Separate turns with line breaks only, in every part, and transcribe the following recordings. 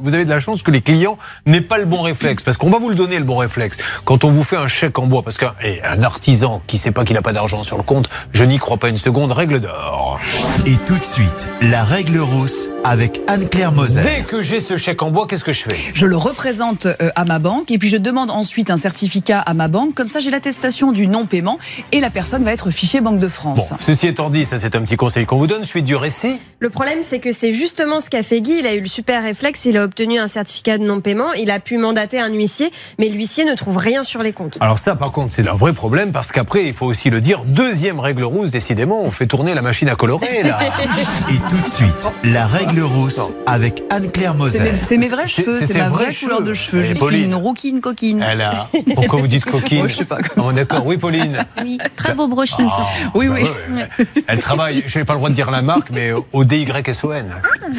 vous avez de la chance que les clients n'aient pas le bon réflexe. Parce qu'on va vous le donner, le bon réflexe. Quand on vous fait un chèque en bois, parce qu'un un artisan qui sait pas qu'il n'a pas d'argent sur le compte, je n'y crois pas une seconde, règle d'or.
Et tout de suite, la règle rousse avec Anne-Claire Moser.
Dès que j'ai ce chèque en bois, qu'est-ce que je fais?
Je le représente euh, à ma banque et puis je demande ensuite un certificat à ma banque. Comme ça, j'ai l'attestation du non-paiement et la personne va être fichée Banque de
Bon,
France.
ceci étant dit, ça c'est un petit conseil qu'on vous donne, suite du récit.
Le problème, c'est que c'est justement ce qu'a fait Guy. Il a eu le super réflexe, il a obtenu un certificat de non-paiement, il a pu mandater un huissier, mais l'huissier ne trouve rien sur les comptes.
Alors ça, par contre, c'est un vrai problème parce qu'après, il faut aussi le dire, deuxième règle rousse, décidément, on fait tourner la machine à colorer là.
Et tout de suite, la règle rousse avec Anne-Claire Moser.
c'est mes vrais cheveux,
c'est
ma vraie couleur
cheveux.
de cheveux. Je suis
Pauline
une rouquine coquine.
Elle a... Pourquoi vous dites coquine
Oh, je sais pas, comme
Oh,
ça.
D'accord, oui, Pauline.
Oui, très beau brochine surtout.
Oui,
Bah
oui.
ouais. Elle travaille, je n'ai pas le droit de dire la marque, mais au DYSON.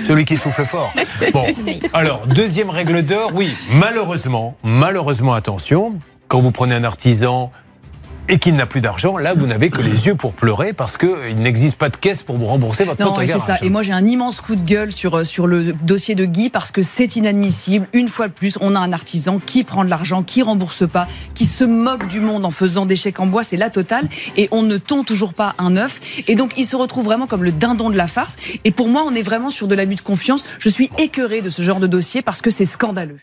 Celui qui souffle fort. Bon, alors, deuxième règle d'or, oui, malheureusement, malheureusement, attention, quand vous prenez un artisan et qu'il n'a plus d'argent, là, vous n'avez que les yeux pour pleurer parce qu'il n'existe pas de caisse pour vous rembourser votre
Non,
compte
et c'est ça. Et moi, j'ai un immense coup de gueule sur, euh, sur le dossier de Guy parce que c'est inadmissible. Une fois de plus, on a un artisan qui prend de l'argent, qui rembourse pas, qui se moque du monde en faisant des chèques en bois. C'est la totale. Et on ne tond toujours pas un œuf. Et donc, il se retrouve vraiment comme le dindon de la farce. Et pour moi, on est vraiment sur de l'abus de confiance. Je suis écœurée de ce genre de dossier parce que c'est scandaleux.